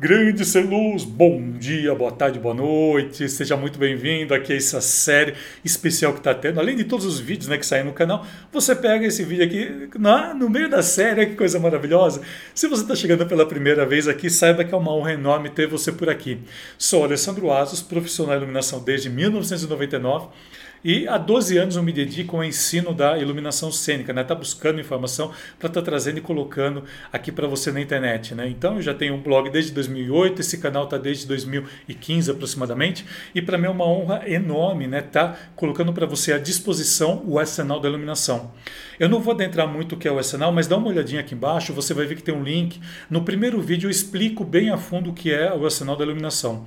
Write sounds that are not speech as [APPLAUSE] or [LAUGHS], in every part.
Grande ser luz, bom dia, boa tarde, boa noite, seja muito bem-vindo aqui a essa série especial que está tendo. Além de todos os vídeos né, que saem no canal, você pega esse vídeo aqui na, no meio da série, que coisa maravilhosa. Se você está chegando pela primeira vez aqui, saiba que é uma honra enorme ter você por aqui. Sou Alessandro Asos, profissional de iluminação desde 1999 e há 12 anos eu me dedico ao ensino da iluminação cênica, né? Tá buscando informação para estar tá trazendo e colocando aqui para você na internet, né? Então eu já tenho um blog desde 2008, esse canal está desde 2015 aproximadamente, e para mim é uma honra enorme, né? Tá colocando para você à disposição o arsenal da iluminação. Eu não vou adentrar muito o que é o arsenal, mas dá uma olhadinha aqui embaixo, você vai ver que tem um link. No primeiro vídeo eu explico bem a fundo o que é o arsenal da iluminação.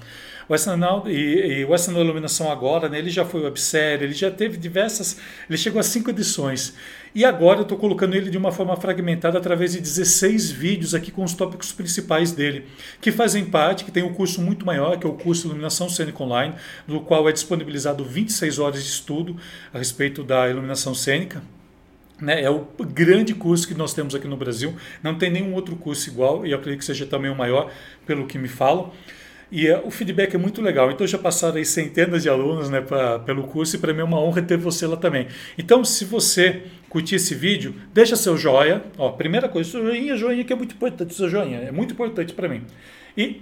O arsenal e, e da iluminação agora, né, ele já foi websérie, ele já teve diversas, ele chegou a cinco edições. E agora eu estou colocando ele de uma forma fragmentada através de 16 vídeos aqui com os tópicos principais dele, que fazem parte, que tem um curso muito maior, que é o curso Iluminação Cênica Online, no qual é disponibilizado 26 horas de estudo a respeito da iluminação cênica. Né, é o grande curso que nós temos aqui no Brasil. Não tem nenhum outro curso igual, e eu acredito que seja também o maior, pelo que me falam. E uh, o feedback é muito legal. Então já passaram aí centenas de alunos né, pra, pelo curso e para mim é uma honra ter você lá também. Então, se você curtir esse vídeo, deixa seu joia. Ó, primeira coisa, seu joinha, joinha que é muito importante, seu joinha, é muito importante para mim. E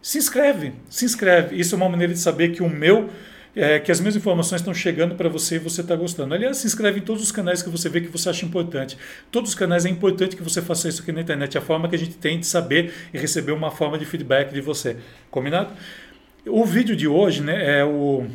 se inscreve, se inscreve. Isso é uma maneira de saber que o meu é, que as minhas informações estão chegando para você e você está gostando. Aliás, se inscreve em todos os canais que você vê que você acha importante. Todos os canais é importante que você faça isso aqui na internet. É a forma que a gente tem de saber e receber uma forma de feedback de você. Combinado? O vídeo de hoje né, é o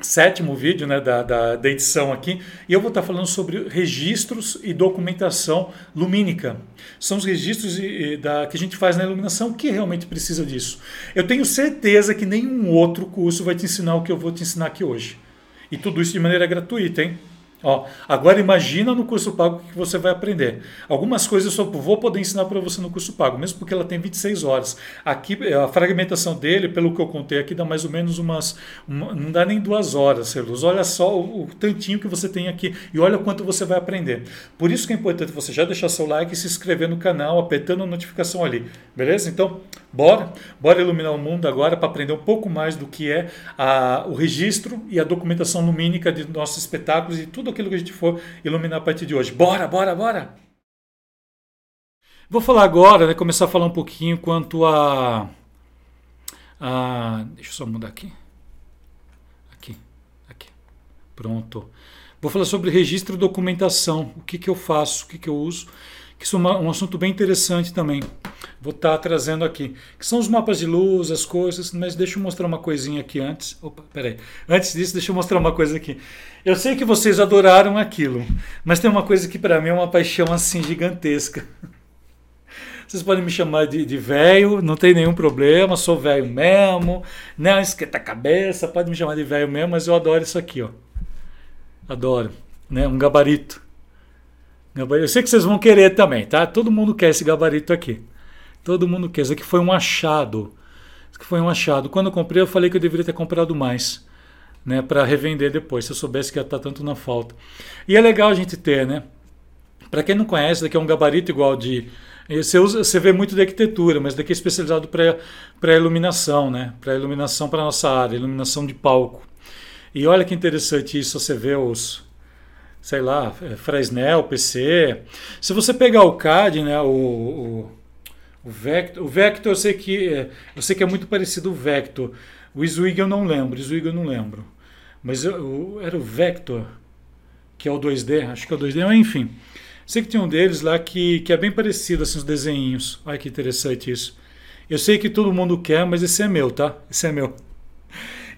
sétimo vídeo né, da, da, da, edição aqui, e eu vou estar falando sobre registros e documentação lumínica. São os registros e, e da, que a gente faz na iluminação que realmente precisa disso. Eu tenho certeza que nenhum outro curso vai te ensinar o que eu vou te ensinar aqui hoje. E tudo isso de maneira gratuita, hein? Ó, agora imagina no curso pago que você vai aprender. Algumas coisas eu só vou poder ensinar para você no curso pago, mesmo porque ela tem 26 horas. Aqui a fragmentação dele, pelo que eu contei aqui, dá mais ou menos umas. Uma, não dá nem duas horas, Celuz. Olha só o, o, tantinho que você tem aqui e olha quanto você vai aprender. Por isso que é importante você já deixar seu like se inscrever no canal, apertando a notificação ali. Beleza? Então, bora, bora iluminar o mundo agora para aprender um pouco mais do que é a, o registro e a documentação lumínica de nossos espetáculos e tudo aquilo que a gente for iluminar a partir de hoje. Bora, bora, bora! Vou falar agora, né, começar a falar um pouquinho quanto a, a. Deixa eu só mudar aqui. Aqui, aqui. Pronto. Vou falar sobre registro e documentação. O que, que eu faço, o que, que eu uso. Que isso é um assunto bem interessante também. Vou estar tá trazendo aqui. Que são os mapas de luz, as coisas, mas deixa eu mostrar uma coisinha aqui antes. Opa, peraí. Antes disso, deixa eu mostrar uma coisa aqui. Eu sei que vocês adoraram aquilo, mas tem uma coisa que para mim é uma paixão assim gigantesca. [LAUGHS] Vocês podem me chamar de velho, não tem nenhum problema, sou velho mesmo, não esquenta a cabeça, pode me chamar de velho mesmo, mas eu adoro isso aqui, ó. Adoro, né? Um gabarito. Eu sei que vocês vão querer também, tá? Todo mundo quer esse gabarito aqui. Todo mundo quer. Isso aqui foi um achado. Isso aqui foi um achado. Quando eu comprei, eu falei que eu deveria ter comprado mais, né, para revender depois, se eu soubesse que ia estar tanto na falta. E é legal a gente ter, né? Para quem não conhece, daqui é um gabarito igual de você, usa, você vê muito de arquitetura, mas daqui é especializado para iluminação, né? Para iluminação para nossa área, iluminação de palco. E olha que interessante isso, você vê os, sei lá, Fresnel, PC. Se você pegar o CAD, né, o, o o Vector, o Vector eu sei que é, eu sei que é muito parecido o Vector. O Zwig eu não lembro, Zwig eu não lembro. Mas eu, eu, era o Vector, que é o 2D, acho que é o 2D, mas enfim. Sei que tem um deles lá que, que é bem parecido, assim, os desenhinhos. Olha que interessante isso. Eu sei que todo mundo quer, mas esse é meu, tá? Esse é meu.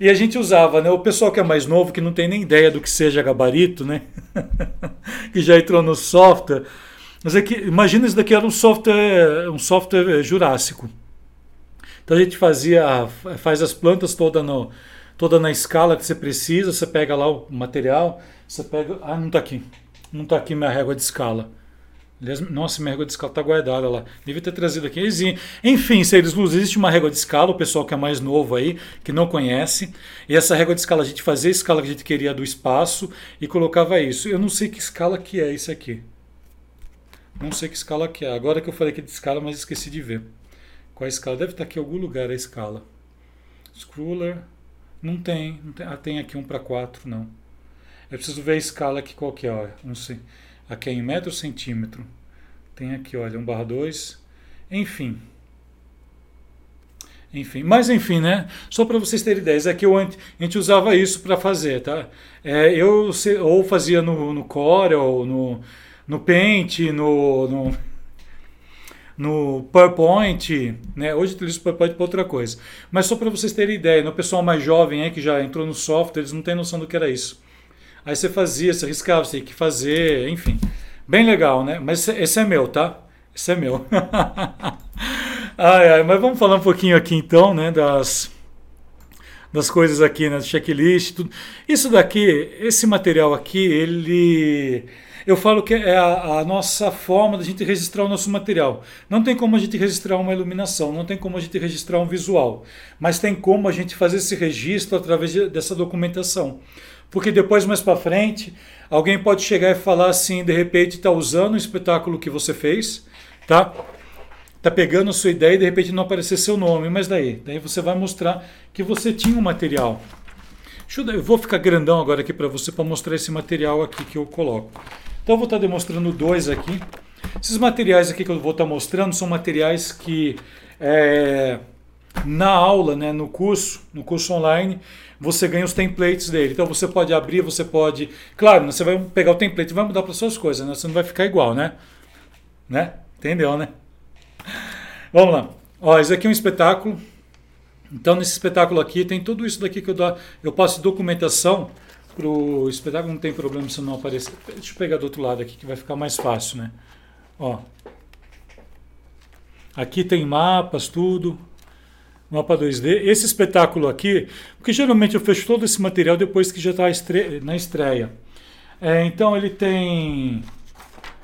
E a gente usava, né? O pessoal que é mais novo, que não tem nem ideia do que seja gabarito, né? [LAUGHS] que já entrou no software mas é que, imagina isso daqui era um software, um software jurássico. Então a gente fazia, faz as plantas toda, no, toda na escala que você precisa, você pega lá o material, você pega. Ah, não está aqui. Não está aqui minha régua de escala. Aliás, nossa, minha régua de escala está guardada lá. Devia ter trazido aqui. Enfim, seres luz, existe uma régua de escala, o pessoal que é mais novo aí, que não conhece. E essa régua de escala, a gente fazia a escala que a gente queria do espaço e colocava isso. Eu não sei que escala que é isso aqui. Não sei que escala que é. Agora que eu falei que é de escala, mas esqueci de ver. Qual a escala? Deve estar aqui em algum lugar a escala. Scroller. Não tem. Não tem. Ah, tem aqui um para 4, não. Eu preciso ver a escala aqui qual que é. Não sei. Aqui é em metro centímetro. Tem aqui, olha, 1 barra 2. Enfim. Enfim, mas enfim, né? Só para vocês terem ideias, é que eu, a gente usava isso para fazer, tá? É, eu ou fazia no, no Corel, no, no Paint, no, no, no PowerPoint, né? Hoje eu utilizo o PowerPoint para outra coisa. Mas só para vocês terem ideia, no né? pessoal mais jovem aí que já entrou no software, eles não têm noção do que era isso. Aí você fazia, você riscava, você tinha que fazer, enfim. Bem legal, né? Mas esse é meu, tá? Esse é meu. [LAUGHS] ai, ai, mas vamos falar um pouquinho aqui então, né, das, das coisas aqui, né, checklist, tudo. Isso daqui, esse material aqui, ele eu falo que é a, a, nossa forma da gente registrar o nosso material. Não tem como a gente registrar uma iluminação, não tem como a gente registrar um visual, mas tem como a gente fazer esse registro através de, dessa documentação. Porque depois, mais para frente, alguém pode chegar e falar assim, de repente está usando o espetáculo que você fez, tá? Tá pegando a sua ideia e de repente não aparecer seu nome, mas daí, daí você vai mostrar que você tinha um material. Eu, eu vou ficar grandão agora aqui para você para mostrar esse material aqui que eu coloco. Então eu vou estar tá demonstrando dois aqui. Esses materiais aqui que eu vou estar tá mostrando são materiais que é, na aula, né, no curso, no curso online, você ganha os templates dele. Então você pode abrir, você pode. Claro, você vai pegar o template e vai mudar para suas coisas, né? Você não vai ficar igual, né? Né? Entendeu, né? Vamos lá. Ó, esse aqui é um espetáculo. Então, nesse espetáculo aqui, tem tudo isso daqui que eu dou. Eu passo documentação para o espetáculo, não tem problema se não aparecer. Deixa eu pegar do outro lado aqui que vai ficar mais fácil, né? Ó. Aqui tem mapas, tudo. Mapa 2D. Esse espetáculo aqui, porque geralmente eu fecho todo esse material depois que já está na estreia. É, então ele tem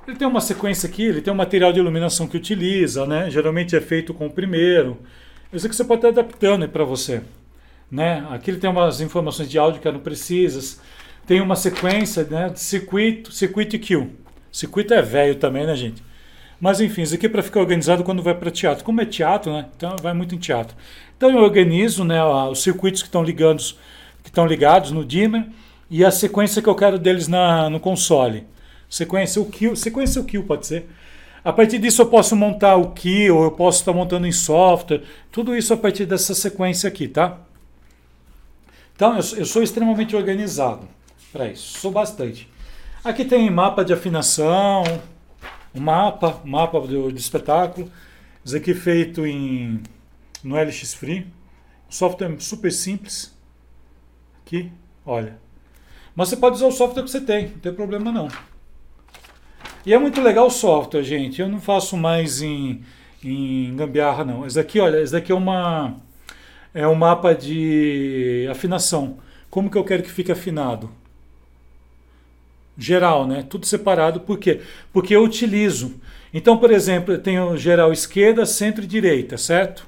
ele tem uma sequência aqui, ele tem um material de iluminação que utiliza, né? Geralmente é feito com o primeiro. Isso que você pode estar adaptando para você. Né? Aqui ele tem umas informações de áudio que eram precisas. Tem uma sequência né, de circuito, circuito e kill. Circuito é velho também, né, gente? Mas enfim, isso aqui é para ficar organizado quando vai para teatro. Como é teatro, né? Então vai muito em teatro. Então eu organizo né, os circuitos que estão ligados, que estão ligados no dimmer e a sequência que eu quero deles na, no console. Sequência o kill, sequência o kill pode ser. A partir disso eu posso montar o kill, ou eu posso estar montando em software, tudo isso a partir dessa sequência aqui, tá? Então eu, eu sou extremamente organizado para isso, sou bastante. Aqui tem mapa de afinação, um mapa, mapa do, do espetáculo. Isso aqui feito em no LX Free. Software é super simples. Aqui, olha. Mas você pode usar o software que você tem, não tem problema não. E é muito legal o software, gente. Eu não faço mais em, em gambiarra, não. Esse daqui, olha, esse daqui é uma é um mapa de afinação. Como que eu quero que fique afinado? Geral, né? Tudo separado. Por quê? Porque eu utilizo. Então, por exemplo, eu tenho geral esquerda, centro e direita, certo?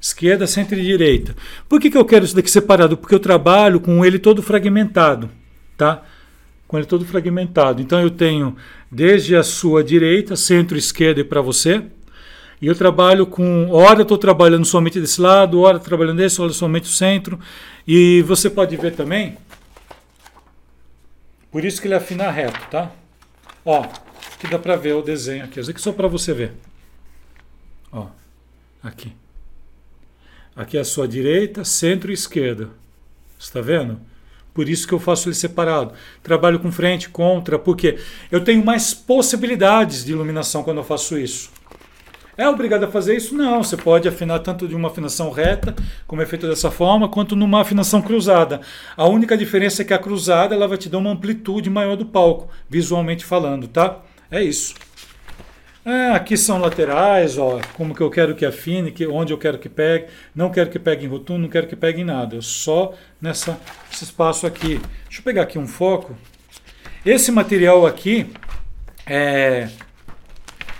Esquerda, centro e direita. Por que, que eu quero isso daqui separado? Porque eu trabalho com ele todo fragmentado, tá? Com ele todo fragmentado. Então eu tenho desde a sua direita, centro, esquerda e para você. E eu trabalho com. Hora eu estou trabalhando somente desse lado, hora trabalhando desse, hora somente o centro. E você pode ver também. Por isso que ele afina reto, tá? Ó, aqui dá para ver o desenho aqui. Isso aqui só para você ver. Ó, aqui. Aqui é a sua direita, centro e esquerda. Está vendo? Por isso que eu faço ele separado. Trabalho com frente, contra, porque eu tenho mais possibilidades de iluminação quando eu faço isso. É obrigado a fazer isso? Não, você pode afinar tanto de uma afinação reta, como é feito dessa forma, quanto numa afinação cruzada. A única diferença é que a cruzada ela vai te dar uma amplitude maior do palco, visualmente falando, tá? É isso. É, aqui são laterais, ó, como que eu quero que afine, que, onde eu quero que pegue. Não quero que pegue em rotundo, não quero que pegue em nada. Eu só nessa, nesse espaço aqui. Deixa eu pegar aqui um foco. Esse material aqui, é,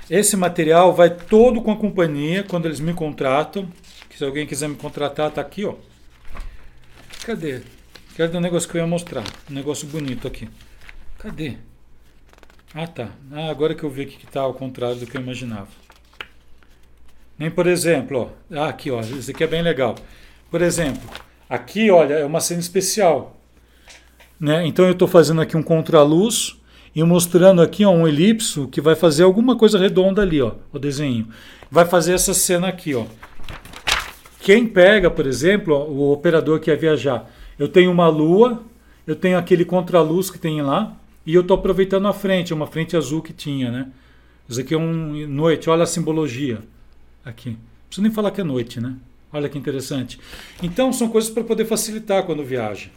esse material vai todo com a companhia quando eles me contratam. Se alguém quiser me contratar, tá aqui, ó. Cadê? Cadê o negócio que eu ia mostrar? Um negócio bonito aqui. Cadê? Ah, tá. Ah, agora que eu vi que está ao contrário do que eu imaginava. Nem, por exemplo, ó, ah, aqui, ó, esse aqui é bem legal. Por exemplo, aqui, olha, é uma cena especial. Né? Então eu estou fazendo aqui um contraluz e mostrando aqui ó, um elipso que vai fazer alguma coisa redonda ali, ó, o desenho. Vai fazer essa cena aqui, ó. Quem pega, por exemplo, ó, o operador que ia viajar, eu tenho uma lua, eu tenho aquele contraluz que tem lá, e eu estou aproveitando a frente, uma frente azul que tinha, né? Isso aqui é um noite, olha a simbologia aqui. Não preciso nem falar que é noite, né? Olha que interessante. Então são coisas para poder facilitar quando viaja.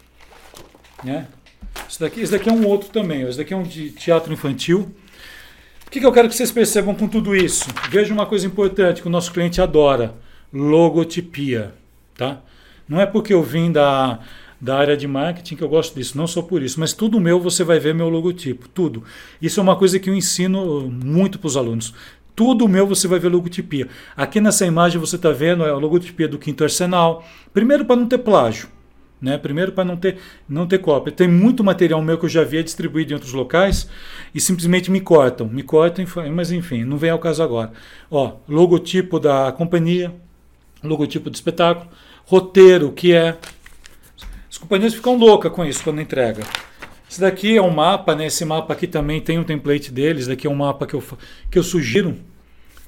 Né? Esse daqui, esse daqui é um outro também. Esse daqui é um de teatro infantil. O que, que eu quero que vocês percebam com tudo isso? Veja uma coisa importante que o nosso cliente adora: logotipia. Tá? Não é porque eu vim da, da área de marketing que eu gosto disso, não só por isso, mas tudo meu você vai ver meu logotipo, tudo. Isso é uma coisa que eu ensino muito para os alunos. Tudo meu você vai ver logotipia. Aqui nessa imagem você está vendo é a logotipia do Quinto Arsenal. Primeiro para não ter plágio, né? Primeiro para não ter não ter cópia. Tem muito material meu que eu já havia distribuído em outros locais e simplesmente me cortam, me cortam, mas enfim, não vem ao caso agora. Ó, logotipo da companhia, logotipo do espetáculo, roteiro que é companhias ficam loucas com isso quando entrega. Esse daqui é um mapa, né? Esse mapa aqui também tem um template deles. Daqui é um mapa que eu, que eu sugiro.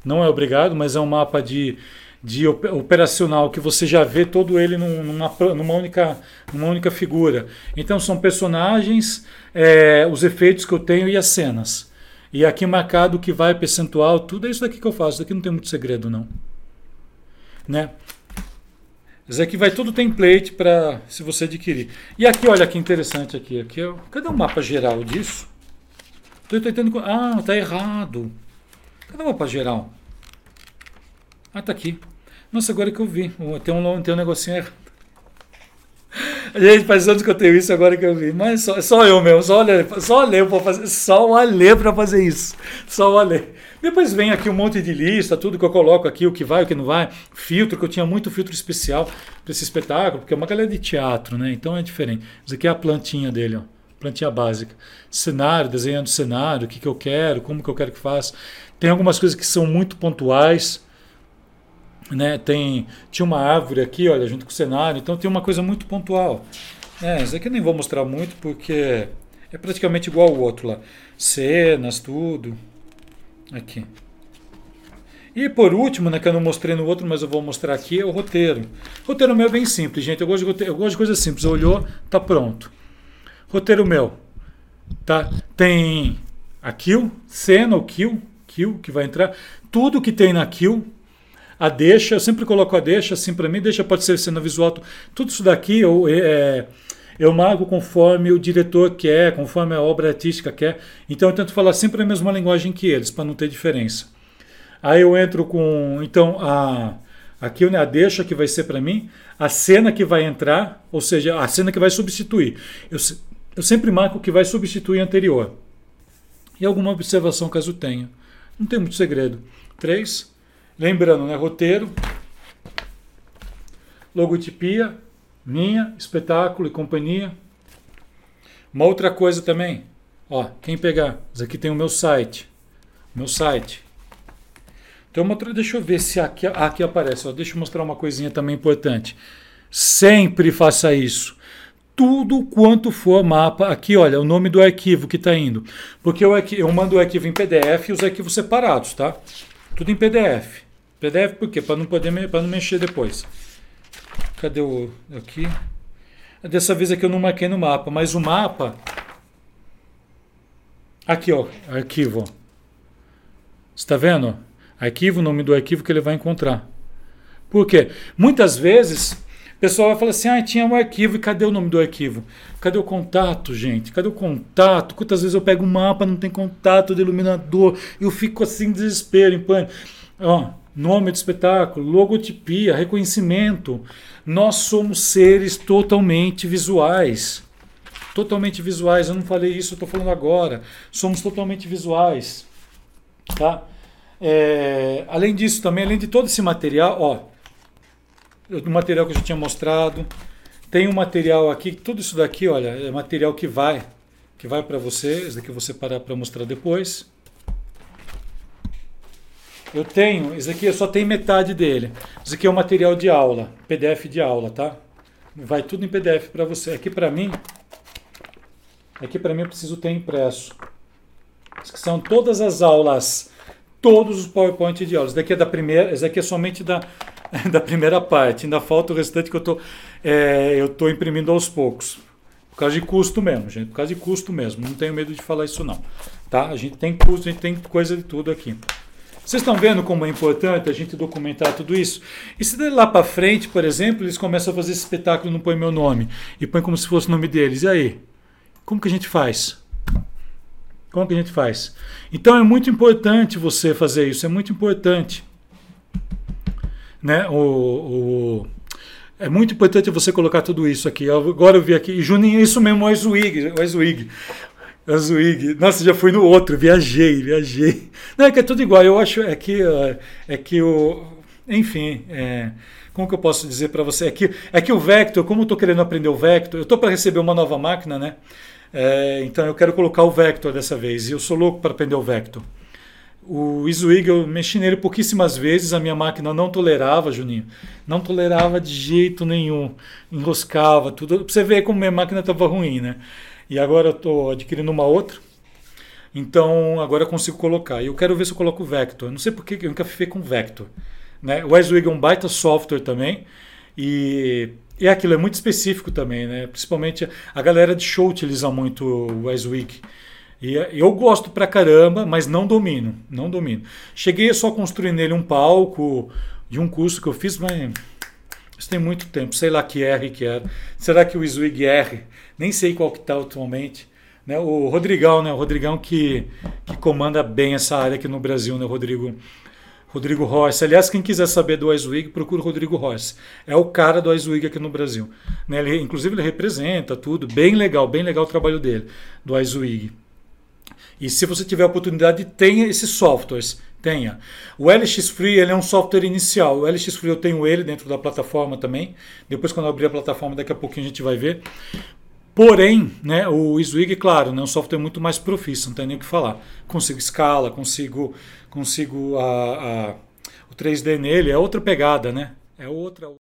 Não é obrigado, mas é um mapa de, de operacional que você já vê todo ele numa, numa, única, numa única figura. Então são personagens, é, os efeitos que eu tenho e as cenas. E aqui marcado o que vai percentual, tudo é isso daqui que eu faço. Isso daqui não tem muito segredo, não. Né? Esse aqui vai todo template para se você adquirir. E aqui, olha que interessante aqui. aqui é, cadê o mapa geral disso? Estou tentando. Ah, tá errado. Cadê o mapa geral? Ah, tá aqui. Nossa, agora que eu vi. Tem um, tem um negocinho errado. Gente, faz anos que eu tenho isso agora que eu vi. Mas só, só eu mesmo, só o só para fazer, só o Alê para fazer isso. Só o Alê. Depois vem aqui um monte de lista, tudo que eu coloco aqui, o que vai, o que não vai. Filtro, que eu tinha muito filtro especial para esse espetáculo, porque é uma galera de teatro, né? Então é diferente. Isso aqui é a plantinha dele, ó. Plantinha básica. Cenário, desenhando cenário, o que, que eu quero, como que eu quero que faça. Tem algumas coisas que são muito pontuais. Né, tem, tinha uma árvore aqui, olha, junto com o cenário, então tem uma coisa muito pontual. É, isso aqui eu nem vou mostrar muito porque é praticamente igual ao outro lá. Cenas, tudo. Aqui. E por último, né, que eu não mostrei no outro, mas eu vou mostrar aqui, é o roteiro. O roteiro meu é bem simples, gente. Eu gosto de, roteiro, eu gosto de coisas simples. Olhou, tá pronto. Roteiro meu. Tá? Tem a kill, cena, o kill, kill que vai entrar. Tudo que tem na kill a deixa, eu sempre coloco a deixa assim para mim, deixa pode ser cena visual, tudo isso daqui eu, é, eu marco conforme o diretor quer, conforme a obra artística quer, então eu tento falar sempre a mesma linguagem que eles, para não ter diferença. Aí eu entro com, então, a, aqui né, a deixa que vai ser para mim, a cena que vai entrar, ou seja, a cena que vai substituir. Eu, eu sempre marco o que vai substituir a anterior. E alguma observação caso tenha. Não tem muito segredo. Três, Lembrando, né? Roteiro, logotipia, minha, espetáculo e companhia. Uma outra coisa também, ó, quem pegar, aqui tem o meu site, meu site. Então, uma outra, deixa eu ver se aqui, aqui aparece, ó, deixa eu mostrar uma coisinha também importante. Sempre faça isso. Tudo quanto for mapa, aqui olha, o nome do arquivo que está indo. Porque eu, eu mando o arquivo em PDF e os arquivos separados, tá? Tudo em PDF. PDF por quê? Para não poder para não mexer depois. Cadê o aqui? Dessa vez aqui eu não marquei no mapa, mas o mapa aqui, ó, arquivo. Está vendo? Arquivo, nome do arquivo que ele vai encontrar. Por quê? Muitas vezes o pessoal vai falar assim: ah, tinha um arquivo e cadê o nome do arquivo? Cadê o contato, gente? Cadê o contato? Quantas vezes eu pego um mapa, não tem contato do iluminador, eu fico assim desespero, em pânico. Ó, nome do espetáculo, logotipia, reconhecimento. Nós somos seres totalmente visuais. Totalmente visuais. Eu não falei isso, eu estou falando agora. Somos totalmente visuais. Tá? É, além disso, também, além de todo esse material, ó, o material que eu já tinha mostrado, tem um material aqui, tudo isso daqui, olha, é material que vai, que vai para você, esse daqui eu vou separar para mostrar depois. Eu tenho, esse aqui eu só tenho metade dele. Esse aqui é o material de aula, PDF de aula, tá? Vai tudo em PDF para você. Aqui para mim, aqui para mim eu preciso ter impresso. que são todas as aulas, todos os PowerPoint de aulas. Esse daqui é da primeira, esse daqui é somente da, [LAUGHS] da primeira parte. Ainda falta o restante que eu tô, é, eu tô imprimindo aos poucos. Por causa de custo mesmo, gente. Por causa de custo mesmo. Não tenho medo de falar isso não. Tá? A gente tem custo, a gente tem coisa de tudo aqui. Vocês estão vendo como é importante a gente documentar tudo isso? E se lá para frente, por exemplo, eles começam a fazer esse espetáculo não põe meu nome, e põe como se fosse o nome deles, e aí? Como que a gente faz? Como que a gente faz? Então é muito importante você fazer isso, é muito importante. Né? O, o, é muito importante você colocar tudo isso aqui. Agora eu vi aqui, Juninho, isso mesmo, o Zwig. A Zwig. Nossa, já fui no outro, viajei, viajei. Não, é que é tudo igual. Eu acho é que, é que o. Enfim, é, como que eu posso dizer para você? É que, é que o Vector, como eu estou querendo aprender o Vector, eu estou para receber uma nova máquina, né? É, então eu quero colocar o Vector dessa vez. E eu sou louco para aprender o Vector. O Zwig eu mexi nele pouquíssimas vezes, a minha máquina não tolerava, Juninho. Não tolerava de jeito nenhum. Enroscava, tudo. Pra você ver como minha máquina estava ruim, né? E agora eu estou adquirindo uma outra. Então agora eu consigo colocar. E eu quero ver se eu coloco o Vector. Não sei porque eu nunca fiquei com Vector. Né? O WYSIWYG é um baita software também. E, e aquilo é muito específico também, né? Principalmente a galera de show utiliza muito o WYSIWYG. E eu gosto pra caramba, mas não domino, não domino. Cheguei só a construir nele um palco de um curso que eu fiz, mas isso tem muito tempo, sei lá que R que era. Será que o Zwig R? Nem sei qual que está atualmente. Né? O Rodrigão, né? O Rodrigão que, que comanda bem essa área aqui no Brasil, né? Rodrigo, Rodrigo Royce. Aliás, quem quiser saber do iSwig, procura o Rodrigo Royce. É o cara do iSwig aqui no Brasil. Né? Ele, inclusive, ele representa tudo. Bem legal, bem legal o trabalho dele, do iSwig. E se você tiver a oportunidade, tenha esses softwares. Tenha. O LX Free ele é um software inicial. O LX Free eu tenho ele dentro da plataforma também. Depois, quando eu abrir a plataforma, daqui a pouquinho a gente vai ver. Porém, né, o Swig, claro, né, é um software muito mais profício, não tem nem o que falar. Consigo escala, consigo, consigo a, a, o 3D nele, é outra pegada, né? É outra.